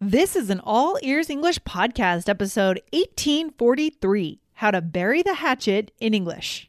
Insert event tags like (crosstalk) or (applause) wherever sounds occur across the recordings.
This is an All Ears English podcast, episode 1843 How to Bury the Hatchet in English.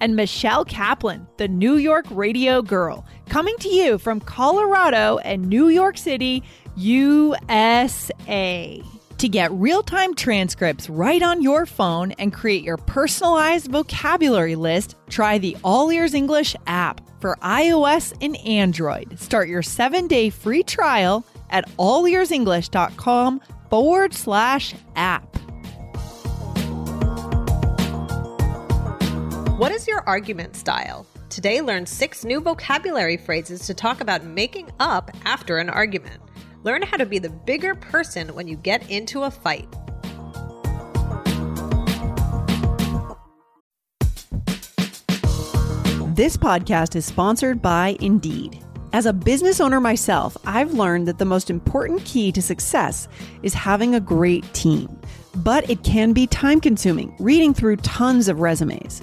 and Michelle Kaplan, the New York radio girl, coming to you from Colorado and New York City. USA. To get real time transcripts right on your phone and create your personalized vocabulary list, try the All Ears English app for iOS and Android. Start your seven day free trial at allearsenglish.com forward slash app. What is your argument style? Today, learn six new vocabulary phrases to talk about making up after an argument. Learn how to be the bigger person when you get into a fight. This podcast is sponsored by Indeed. As a business owner myself, I've learned that the most important key to success is having a great team. But it can be time consuming reading through tons of resumes.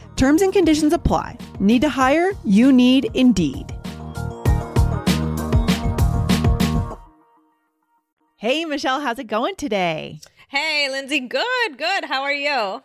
Terms and conditions apply. Need to hire? You need Indeed. Hey, Michelle, how's it going today? Hey, Lindsay, good, good. How are you?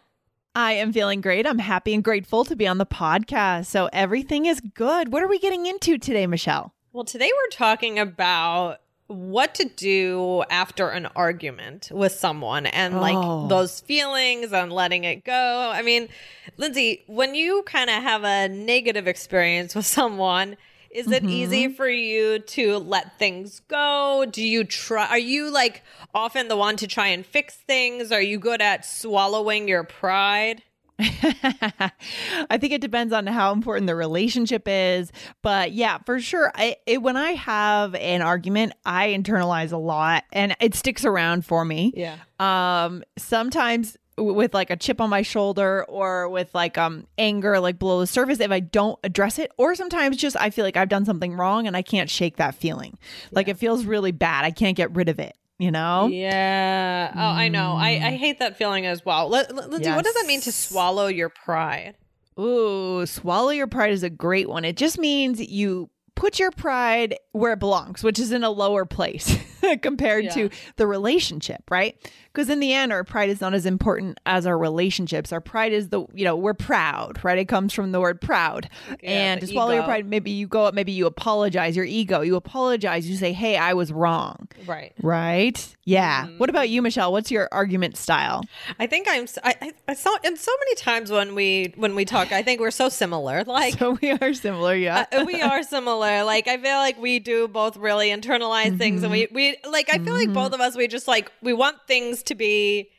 I am feeling great. I'm happy and grateful to be on the podcast. So everything is good. What are we getting into today, Michelle? Well, today we're talking about what to do after an argument with someone and like Oh. those feelings and letting it go. I mean, Lindsay, when you kind of have a negative experience with someone, is it mm-hmm. easy for you to let things go? Do you try are you like often the one to try and fix things? Are you good at swallowing your pride? (laughs) I think it depends on how important the relationship is, but yeah, for sure. I it, when I have an argument, I internalize a lot, and it sticks around for me. Yeah. Um, sometimes with like a chip on my shoulder or with like um anger like below the surface if I don't address it, or sometimes just I feel like I've done something wrong and I can't shake that feeling. Like it feels really bad. I can't get rid of it. You know? Yeah. Oh, I know. I, I mm. hate that feeling as well. L- L- Lindsay, what does that mean to swallow your pride? Ooh, swallow your pride is a great one. It just means you put your pride where it belongs, which is in a lower place (laughs) compared Yeah. to the relationship, right? Because in the end, our pride is not as important as our relationships. Our pride is the, you know, we're proud, right? It comes from the word proud. Yeah, and to swallow your pride, maybe you go up, maybe you apologize, your ego, you apologize, you say, hey, I was wrong, Right. right? Yeah. Mm-hmm. What about you, Michelle? What's your argument style? I think I'm. I, I, I saw and so many times when we when we talk, I think we're so similar. Like (laughs) so we are similar, yeah. uh, we are similar. Like I feel like we do both really internalize things, and Mm-hmm. we we like. I feel like both of us we just like we want things to be.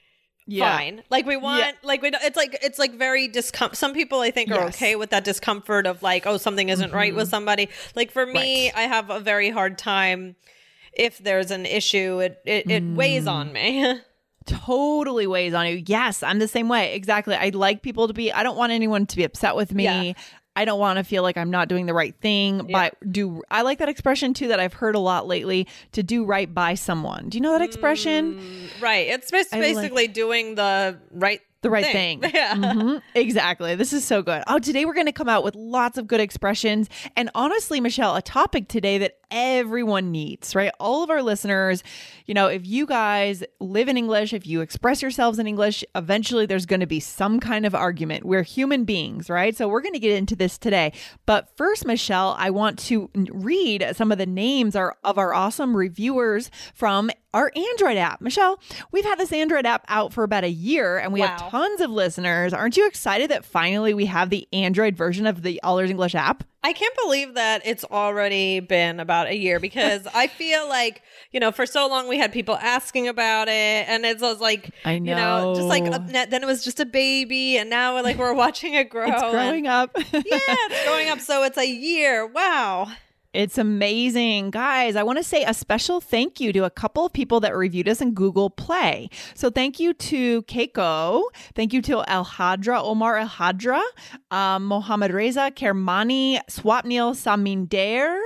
Yeah. Fine. Like we want, like we. don't- It's like it's like very discomfort. Some people I think are Yes. Mm-hmm. okay with that discomfort of like, oh, something isn't right with somebody. Like for me, I have a very hard time if there's an issue. It it, it weighs Mm. on me. (laughs) totally weighs on you. Yes, I'm the same way. Exactly. I like people to be I don't want anyone to be upset with me. Yeah. I don't want to feel like I'm not doing the right thing, but do I like that expression too that I've heard a lot lately to do right by someone. Do you know that expression? Mm, right. It's bas- I like- basically doing the right the right thing. thing. (laughs) Yeah. Mhm. Exactly. This is so good. Oh, today we're going to come out with lots of good expressions. And honestly, Michelle, a topic today that everyone needs, right? All of our listeners, you know, if you guys live in English, if you express yourselves in English, eventually there's going to be some kind of argument. We're human beings, right? So we're going to get into this today. But first, Michelle, I want to read some of the names are, of our awesome reviewers from our Android app. Michelle, we've had this Android app out for about a year and we Wow. have tons of listeners. Aren't you excited that finally we have the Android version of the All Ears English app? I can't believe that it's already been about a year because (laughs) I feel like, you know, for so long we had people asking about it and it was like, I you know, just like know. uh, then it was just a baby and now we're like we're (laughs) watching it grow. It's and- growing up. (laughs) yeah, it's growing up. So it's a year. Wow. It's amazing. Guys, I want to say a special thank you to a couple of people that reviewed us in Google Play. So thank you to Keiko. Thank you to El Hadra, Omar El Hadra, um, Mohammed Reza, Kermani, Swapnil Saminder,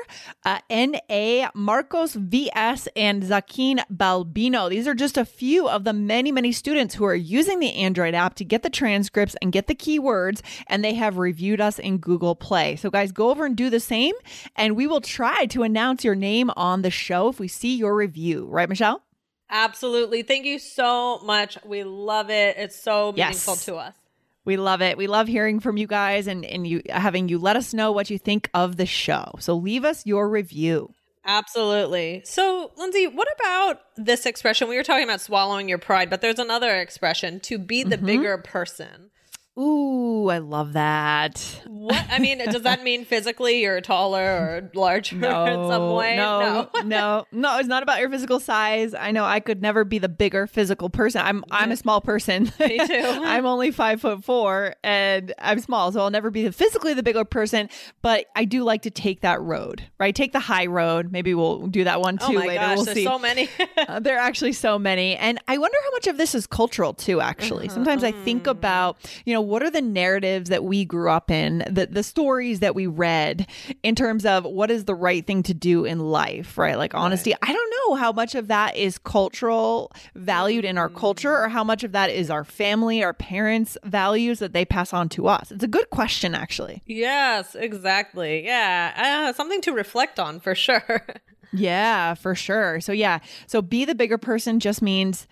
uh, N.A., Marcos V.S., and Zakin Balbino. These are just a few of the many, many students who are using the Android app to get the transcripts and get the keywords, and they have reviewed us in Google Play. So, guys, go over and do the same, and we will try to announce your name on the show if we see your review. Right, Michelle? Absolutely. Thank you so much. We love it. It's so Yes. meaningful to us. We love it. We love hearing from you guys and, and you having you let us know what you think of the show. So leave us your review. Absolutely. So, Lindsay, what about this expression? We were talking about swallowing your pride, but there's another expression to be the mm-hmm. bigger person. Ooh, I love that. What I mean, does that mean physically you're taller or larger (laughs) in some way? No, no, (laughs) no, no. It's not about your physical size. I know I could never be the bigger physical person. I'm I'm a small person. (laughs) Me too. I'm only five foot four, and I'm small, so I'll never be the physically the bigger person. But I do like to take that road, right? Take the high road. Maybe we'll do that one too Oh my later. gosh, we'll there's see. so many. Uh, there are actually so many. And I wonder how much of this is cultural too, actually. Uh-huh. Sometimes I think about, you know, what are the narratives that we grew up in, the, the stories that we read in terms of what is the right thing to do in life, right? Like honesty. I don't know how much of that is cultural, valued in our culture, or how much of that is our family, our parents' values that they pass on to us. It's a good question, actually. yes, exactly. Yeah, uh, something to reflect on for sure. (laughs) Yeah, for sure. So yeah, so be the bigger person just means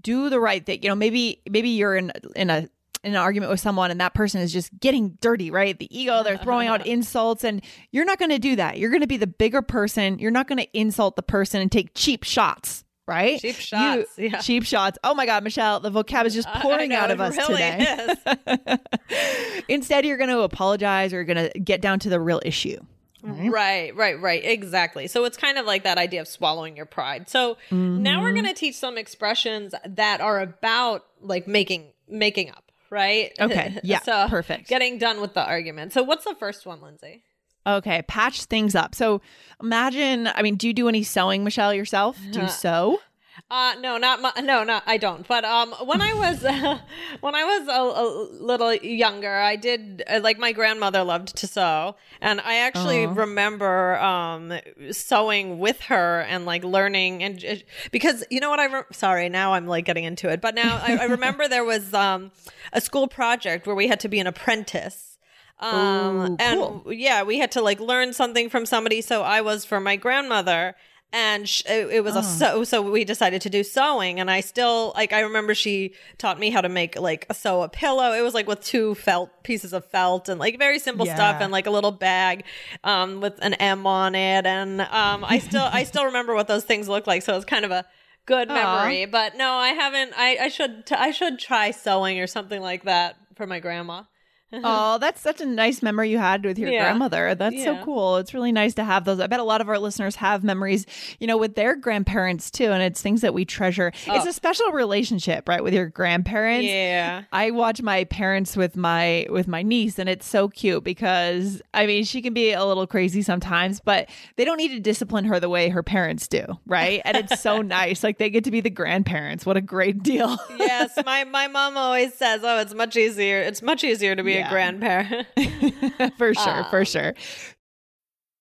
do the right thing. You know, maybe maybe you're in in a in an argument with someone and that person is just getting dirty, right? The ego, they're throwing out (laughs) insults and you're not going to do that. You're going to be the bigger person. You're not going to insult the person and take cheap shots. Right? Cheap shots, You- yeah. Cheap shots. Oh my God, Michelle, the vocab is just pouring know, out of us really today. (laughs) Instead, you're going to apologize or you're going to get down to the real issue. Right, right, right. Exactly. So it's kind of like that idea of swallowing your pride. So now we're Mm-hmm. going to teach some expressions that are about like making making up, right? (laughs) Okay. Yeah, so perfect. Getting done with the argument. So what's the first one, Lindsay? Okay, patch things up. So imagine, I mean, do you do any sewing, Michelle, yourself? Do you uh, sew? Uh no, not my, no, no, I don't. But um when I was (laughs) when I was a, a little younger, I did uh, like my grandmother loved to sew, and I actually remember um sewing with her and like learning and j- because you know what I re- sorry, now I'm like getting into it. But now I, I remember there was um a school project where we had to be an apprentice. Um Ooh, and yeah, we had to like learn something from somebody. So I was for my grandmother, and sh- it, it was a so. So we decided to do sewing, and I still like. I remember she taught me how to make like a sew a pillow. It was like with two felt pieces of felt and like very simple stuff, and like a little bag um, with an M on it. And um, I still I still remember what those things look like. So it's kind of a good memory. But no, I haven't. I I should t- I should try sewing or something like that for my grandma. Oh, that's such a nice memory you had with your Yeah. grandmother. That's so cool. It's really nice to have those. I bet a lot of our listeners have memories, you know, with their grandparents too. And it's things that we treasure. It's Oh. a special relationship, right? With your grandparents. Yeah. I watch my parents with my with my niece and it's so cute because I mean she can be a little crazy sometimes but they don't need to discipline her the way her parents do right and it's so (laughs) nice like they get to be the grandparents what a great deal yes, my my mom always says, "Oh, it's much easier. It's much easier to be Yeah. a grandparent." (laughs) for sure for Um, sure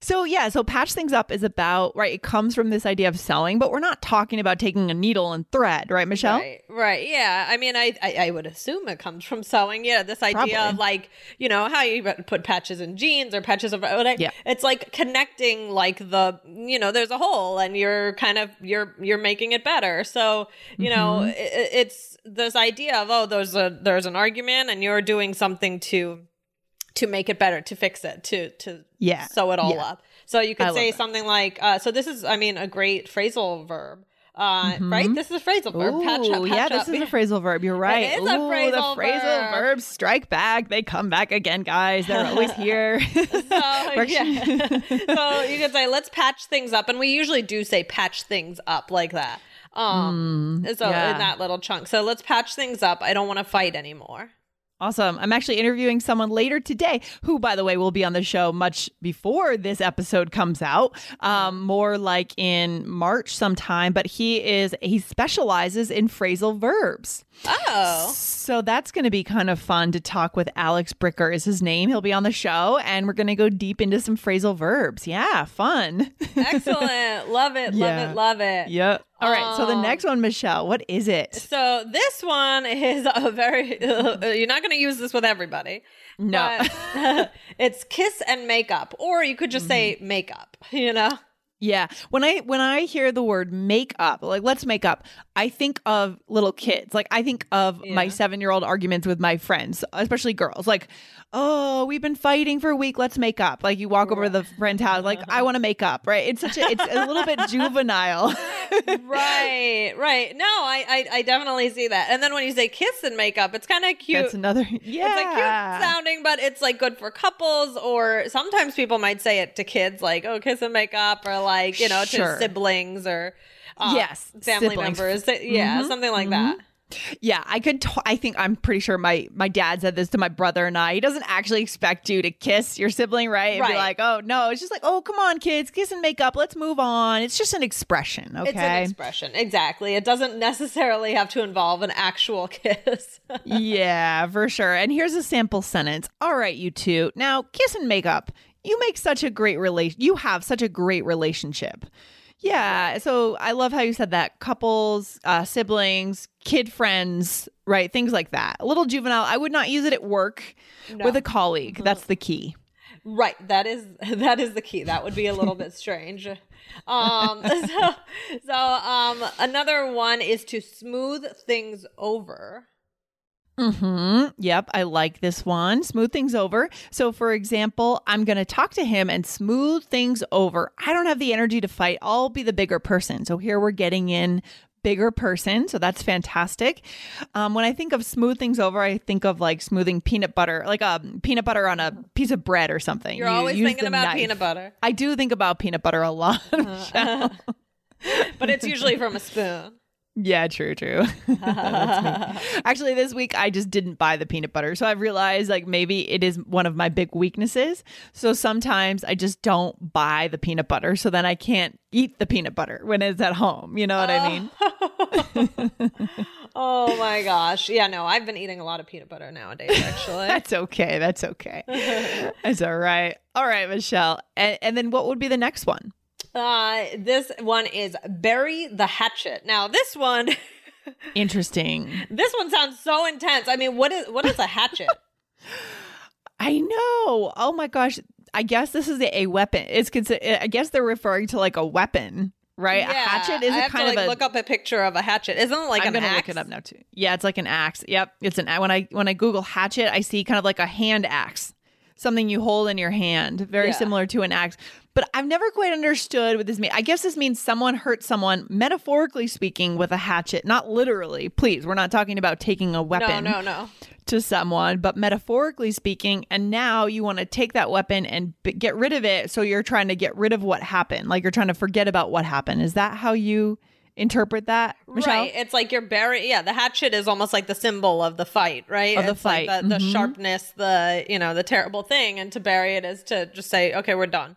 So yeah, so patch things up is about right. It comes from this idea of sewing, but we're not talking about taking a needle and thread, right, Michelle? Right, right. Yeah. I mean, I, I, I would assume it comes from sewing. Yeah, this idea Probably. of like you know how you put patches in jeans or patches of Yeah. It's like connecting like the you know there's a hole and you're kind of you're you're making it better. So you know Mm-hmm. it, it's this idea of oh there's a there's an argument and you're doing something to to make it better to fix it to to Yeah. sew it all Yeah. up. So you I could love say something like, uh, so this is, I mean, a great phrasal verb, uh, right? This is a phrasal verb. Patch up, Mm-hmm. Patch yeah, this is a phrasal verb. You're (laughs) right. is a Ooh, phrasal the phrasal verb. verbs strike back. They come back again, guys. They're always (laughs) here. So, (laughs) yeah. so you could say, let's patch things up. And we usually do say patch things up like that. Um, so Mm, yeah. in that little chunk. So let's patch things up. I don't want to fight anymore. Awesome. I'm actually interviewing someone later today who, by the way, will be on the show much before this episode comes out, um, more like in March sometime. But he is, he specializes in phrasal verbs. Oh, So that's going to be kind of fun to talk with Alex Bricker, is his name. He'll be on the show and we're going to go deep into some phrasal verbs. Yeah, fun. excellent. (laughs) love it. Love Yeah. it. Love it. yep. All right. So the Um, next one, Michelle, what is it? So this one is a very (laughs) you're not going to use this with everybody. No. but (laughs) (laughs) it's kiss and makeup or you could just say Mm-hmm. makeup, (laughs) you know. Yeah. When I when I hear the word makeup, like let's make up, I think of little kids. Like I think of my 7-year-old arguments with my friends, especially girls. Like, "Oh, we've been fighting for a week, let's make up." Like you walk over to the friend's house like, "I want to make up." Right? It's such a it's a little bit juvenile. Right, right. No, I, I I definitely see that. And then when you say kiss and makeup, it's kind of cute. That's another Yeah. It's like cute sounding, but it's like good for couples, or sometimes people might say it to kids, like "oh, kiss and make up," or like you know Sure. to siblings or uh, Yes, family siblings. members. Yeah, Mhm, something like that. Yeah, I could. T- I think I'm pretty sure my my dad said this to my brother and I. He doesn't actually expect you to kiss your sibling, right? And be Right. like, oh no, it's just like, oh come on, kids, kiss and make up. Let's move on. It's just an expression, okay? It's an expression, exactly. It doesn't necessarily have to involve an actual (laughs) kiss. yeah, for sure. And here's a sample sentence. All right, you two. Now, kiss and make up. You make such a great relation. You have such a great relationship. Yeah. So I love how you said that. Couples, uh, siblings, kid friends, right? Things like that. A little juvenile. I would not use it at work with a colleague. That's the key. Right. That is (laughs) that is the key. That would be a little bit strange. Um (laughs) so so um another one is to smooth things over. Hmm Yep, I like this one. Smooth things over. So, for example, I'm going to talk to him and smooth things over. I don't have the energy to fight. I'll be the bigger person. So, here we're getting in bigger person. So, that's fantastic. Um, when I think of smooth things over, I think of like smoothing peanut butter, like a peanut butter on a piece of bread or something. You're You always thinking about knife. peanut butter, I do think about peanut butter a lot. (laughs) Michelle. (laughs) but it's usually from a spoon. Yeah, true, true. (laughs) (laughs) Actually, this week I just didn't buy the peanut butter. So I've realized like maybe it is one of my big weaknesses. So sometimes I just don't buy the peanut butter. So then I can't eat the peanut butter when it's at home. You know what I mean? (laughs) oh my gosh. Yeah, no, I've been eating a lot of peanut butter nowadays actually. That's okay. That's okay. That's all right. All right, Michelle. And, and then what would be the next one? Uh this one is bury the hatchet. Now, this one (laughs) Interesting. this one sounds so intense. I mean, what is what is a hatchet? (laughs) I know. Oh my gosh. I guess this is a, a weapon. It's considered. I guess they're referring to like a weapon, right? a hatchet is I a kind to, like, of a look up a picture of a hatchet. Isn't it like I'm an gonna axe? look it up now too. Yeah, it's like an axe. Yep, it's an when I when I Google hatchet, I see kind of like a hand axe, something you hold in your hand, very Yeah. similar to an axe. But I've never quite understood what this means. I guess this means someone hurt someone, metaphorically speaking, with a hatchet, not literally. Please, we're not talking about taking a weapon No, no, no. to someone, but metaphorically speaking. And now you want to take that weapon and b- get rid of it. So you're trying to get rid of what happened. Like you're trying to forget about what happened. Is that how you interpret that, Michelle? Right. It's like you're burying. Yeah, the hatchet is almost like the symbol of the fight, right? Of the It's like fight. the, the Mhm. sharpness, the you know, the terrible thing, and to bury it is to just say, okay, we're done.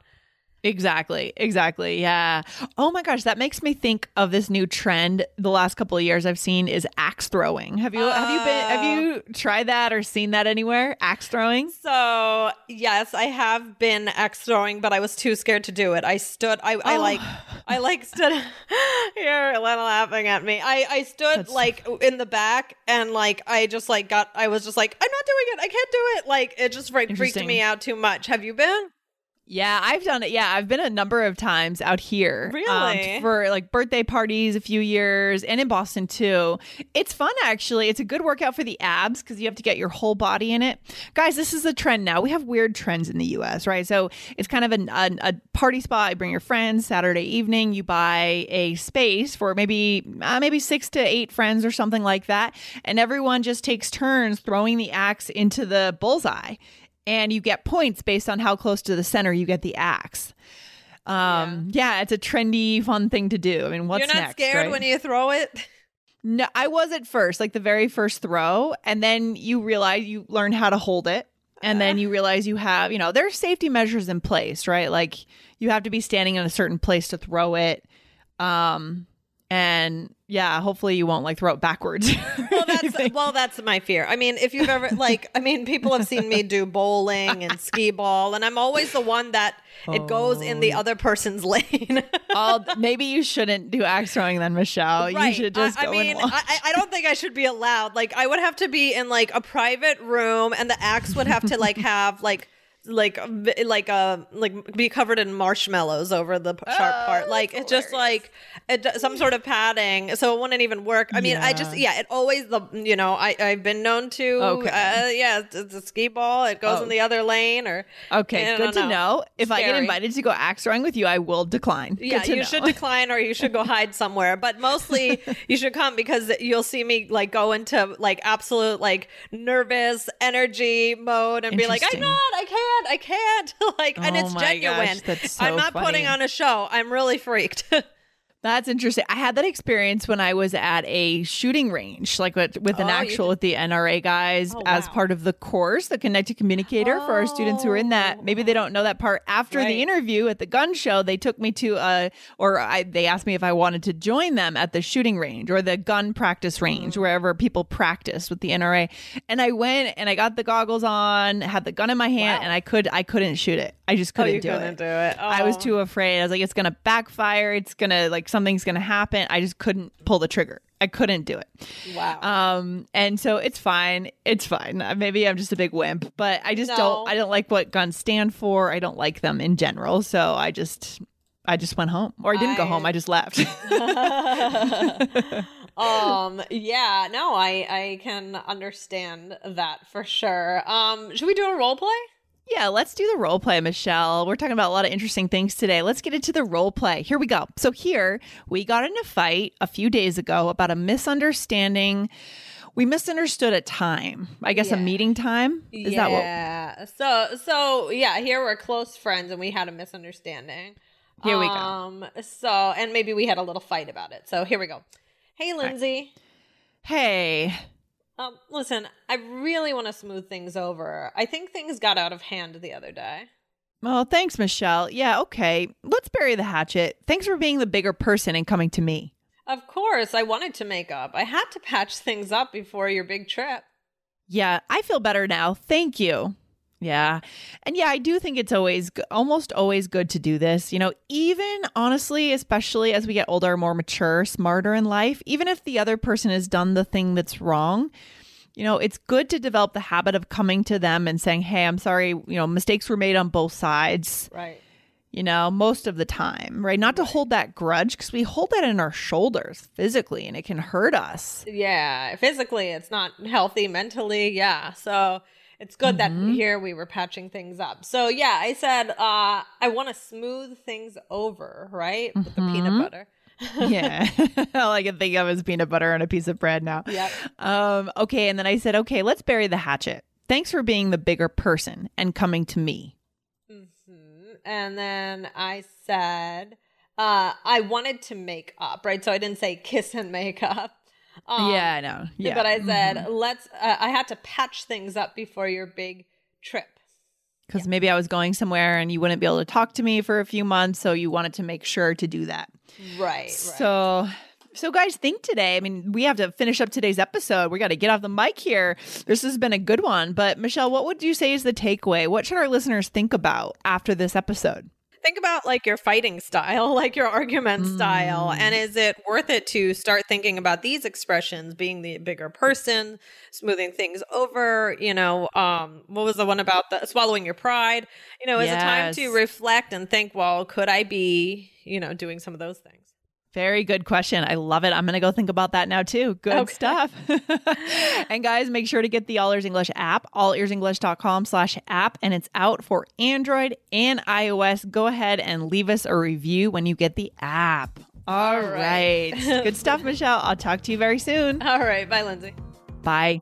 Exactly. Exactly. Yeah. Oh my gosh, that makes me think of this new trend the last couple of years I've seen is axe throwing. Have you have you been have oh. you tried that or seen that anywhere? Axe throwing? So yes, I have been axe throwing, but I was too scared to do it. I stood. I, I Oh. like. I like stood. (laughs) You're laughing at me. I I stood That's- like in the back and like I just like got. I was just like I'm not doing it. I can't do it. Like it just like, freaked me out too much. Have you been? Yeah, I've done it. Yeah, I've been a number of times out here. um, Really? for like birthday parties a few years and in Boston too. It's fun actually. It's a good workout for the abs because you have to get your whole body in it. Guys, this is a trend now. We have weird trends in the US, right? So it's kind of a, a, a party spot. You bring your friends Saturday evening, you buy a space for maybe uh, maybe 6 to 8 friends or something like that, and everyone just takes turns throwing the axe into the bullseye and you get points based on how close to the center you get the axe. Um, yeah, it's a trendy, fun thing to do. I mean, what's You're not next? scared right? when you throw it. No, I was at first, like the very first throw, and then you realize you learn how to hold it, and then you realize you have, you know, there's safety measures in place, right? Like you have to be standing in a certain place to throw it. Um, and yeah, hopefully you won't like throw it backwards. (laughs) Well, that's well, that's my fear. I mean, if you've ever (laughs) like, I mean, people have seen me do bowling and (laughs) skee ball, and I'm always the one that it goes in Oh. the other person's lane. oh, maybe you shouldn't do axe throwing then, Michelle. You should just I, I mean. I, I don't think I should be allowed. Like, I would have to be in like a private room, and the axe would have to like have like like like a like be covered in marshmallows over the sharp Oh, part. Like it's just like it, some sort of padding, so it wouldn't even work. I mean, I just yeah, it always the you know I I've been known to Okay. uh, yeah it's, a skee ball. It goes Oh. in the other lane or Okay, good don't to know. If I get invited to go axe throwing with you, I will decline. Yeah, you know. should (laughs) decline or you should go hide somewhere. But mostly you should come because you'll see me like go into like absolute like nervous energy mode and be like, I'm not, I can't, I can't. (laughs) like and Oh it's genuine. gosh, so I'm not funny. putting on a show. I'm really freaked. (laughs) That's interesting. I had that experience when I was at a shooting range, like with, with an Oh, actual with the NRA guys Oh, as wow. part of the course, the Connected Communicator for our students who are in that. Maybe they don't know that part. After Right. the interview at the gun show, they took me to a, or I, they asked me if I wanted to join them at the shooting range or the gun practice range, Mm. wherever people practice with the NRA. And I went and I got the goggles on, had the gun in my hand, Wow. and I could I couldn't shoot it. I just oh, couldn't do couldn't it. do it. I was Oh. too afraid. I was like, it's gonna backfire. It's gonna like something's gonna happen. I just couldn't pull the trigger. I couldn't do it. Wow. Um, and so it's fine. It's fine. Uh, Maybe I'm just a big wimp, but I just No. don't. I don't like what guns stand for. I don't like them in general. So I just, I just went home, or I didn't go home. I just left. (laughs) (laughs) um yeah no i i can understand that for sure um should we do a role play Yeah, let's do the role play, Michelle. We're talking about a lot of interesting things today. Let's get into the role play. Here we go. So, here we got in a fight a few days ago about a misunderstanding. We misunderstood a time, I guess a meeting time. Is that what? yeah so so yeah here we're close friends and we had a misunderstanding Here we go. um so and maybe we had a little fight about it so here we go hey lindsay Hey, um listen i really want to smooth things over i think things got out of hand the other day well, thanks, Michelle. Yeah, okay. Let's bury the hatchet. Thanks for being the bigger person and coming to me. of course i wanted to make up i had to patch things up before your big trip Yeah, I feel better now. Thank you. Yeah. And yeah, I do think it's always almost always good to do this. You know, even honestly, especially as we get older, more mature, smarter in life, even if the other person has done the thing that's wrong, you know, it's good to develop the habit of coming to them and saying, "Hey, I'm sorry, you know, mistakes were made on both sides." right You know, most of the time, right? Not to hold that grudge because we hold that in our shoulders physically and it can hurt us. yeah physically it's not healthy mentally yeah so it's good mm-hmm. that here we were patching things up. So yeah, I said uh, I want to smooth things over, right, with mm-hmm. the peanut mm-hmm. butter. (laughs) yeah. (laughs) All I can think of is peanut butter on a piece of bread now. Yeah. Um, okay. And then I said, okay, let's bury the hatchet. Thanks for being the bigger person and coming to me. Mm-hmm. And then I said, uh, I wanted to make up, right? So I didn't say kiss and make up. Um, yeah, I know. Yeah. But I said, mm-hmm. let's, uh, I had to patch things up before your big trip. Because yeah. maybe I was going somewhere and you wouldn't be able to talk to me for a few months. So you wanted to make sure to do that. Right. So. Right. So, guys, think today. I mean, we have to finish up today's episode. We got to get off the mic here. This has been a good one. But, Michelle, what would you say is the takeaway? What should our listeners think about after this episode? Think about like your fighting style, (laughs) like your argument mm. style. And is it worth it to start thinking about these expressions, being the bigger person, smoothing things over? You know, um, what was the one about the swallowing your pride? You know, is yes. it time to reflect and think, well, could I be, you know, doing some of those things? Very good question. I love it. I'm going to go think about that now too. Good okay. stuff. (laughs) and guys, make sure to get the All Ears English app, allearsenglish.com slash app, and it's out for Android and iOS. Go ahead and leave us a review when you get the app. All, All right. right. Good stuff, (laughs) Michelle. I'll talk to you very soon. All right. Bye, Lindsay. Bye.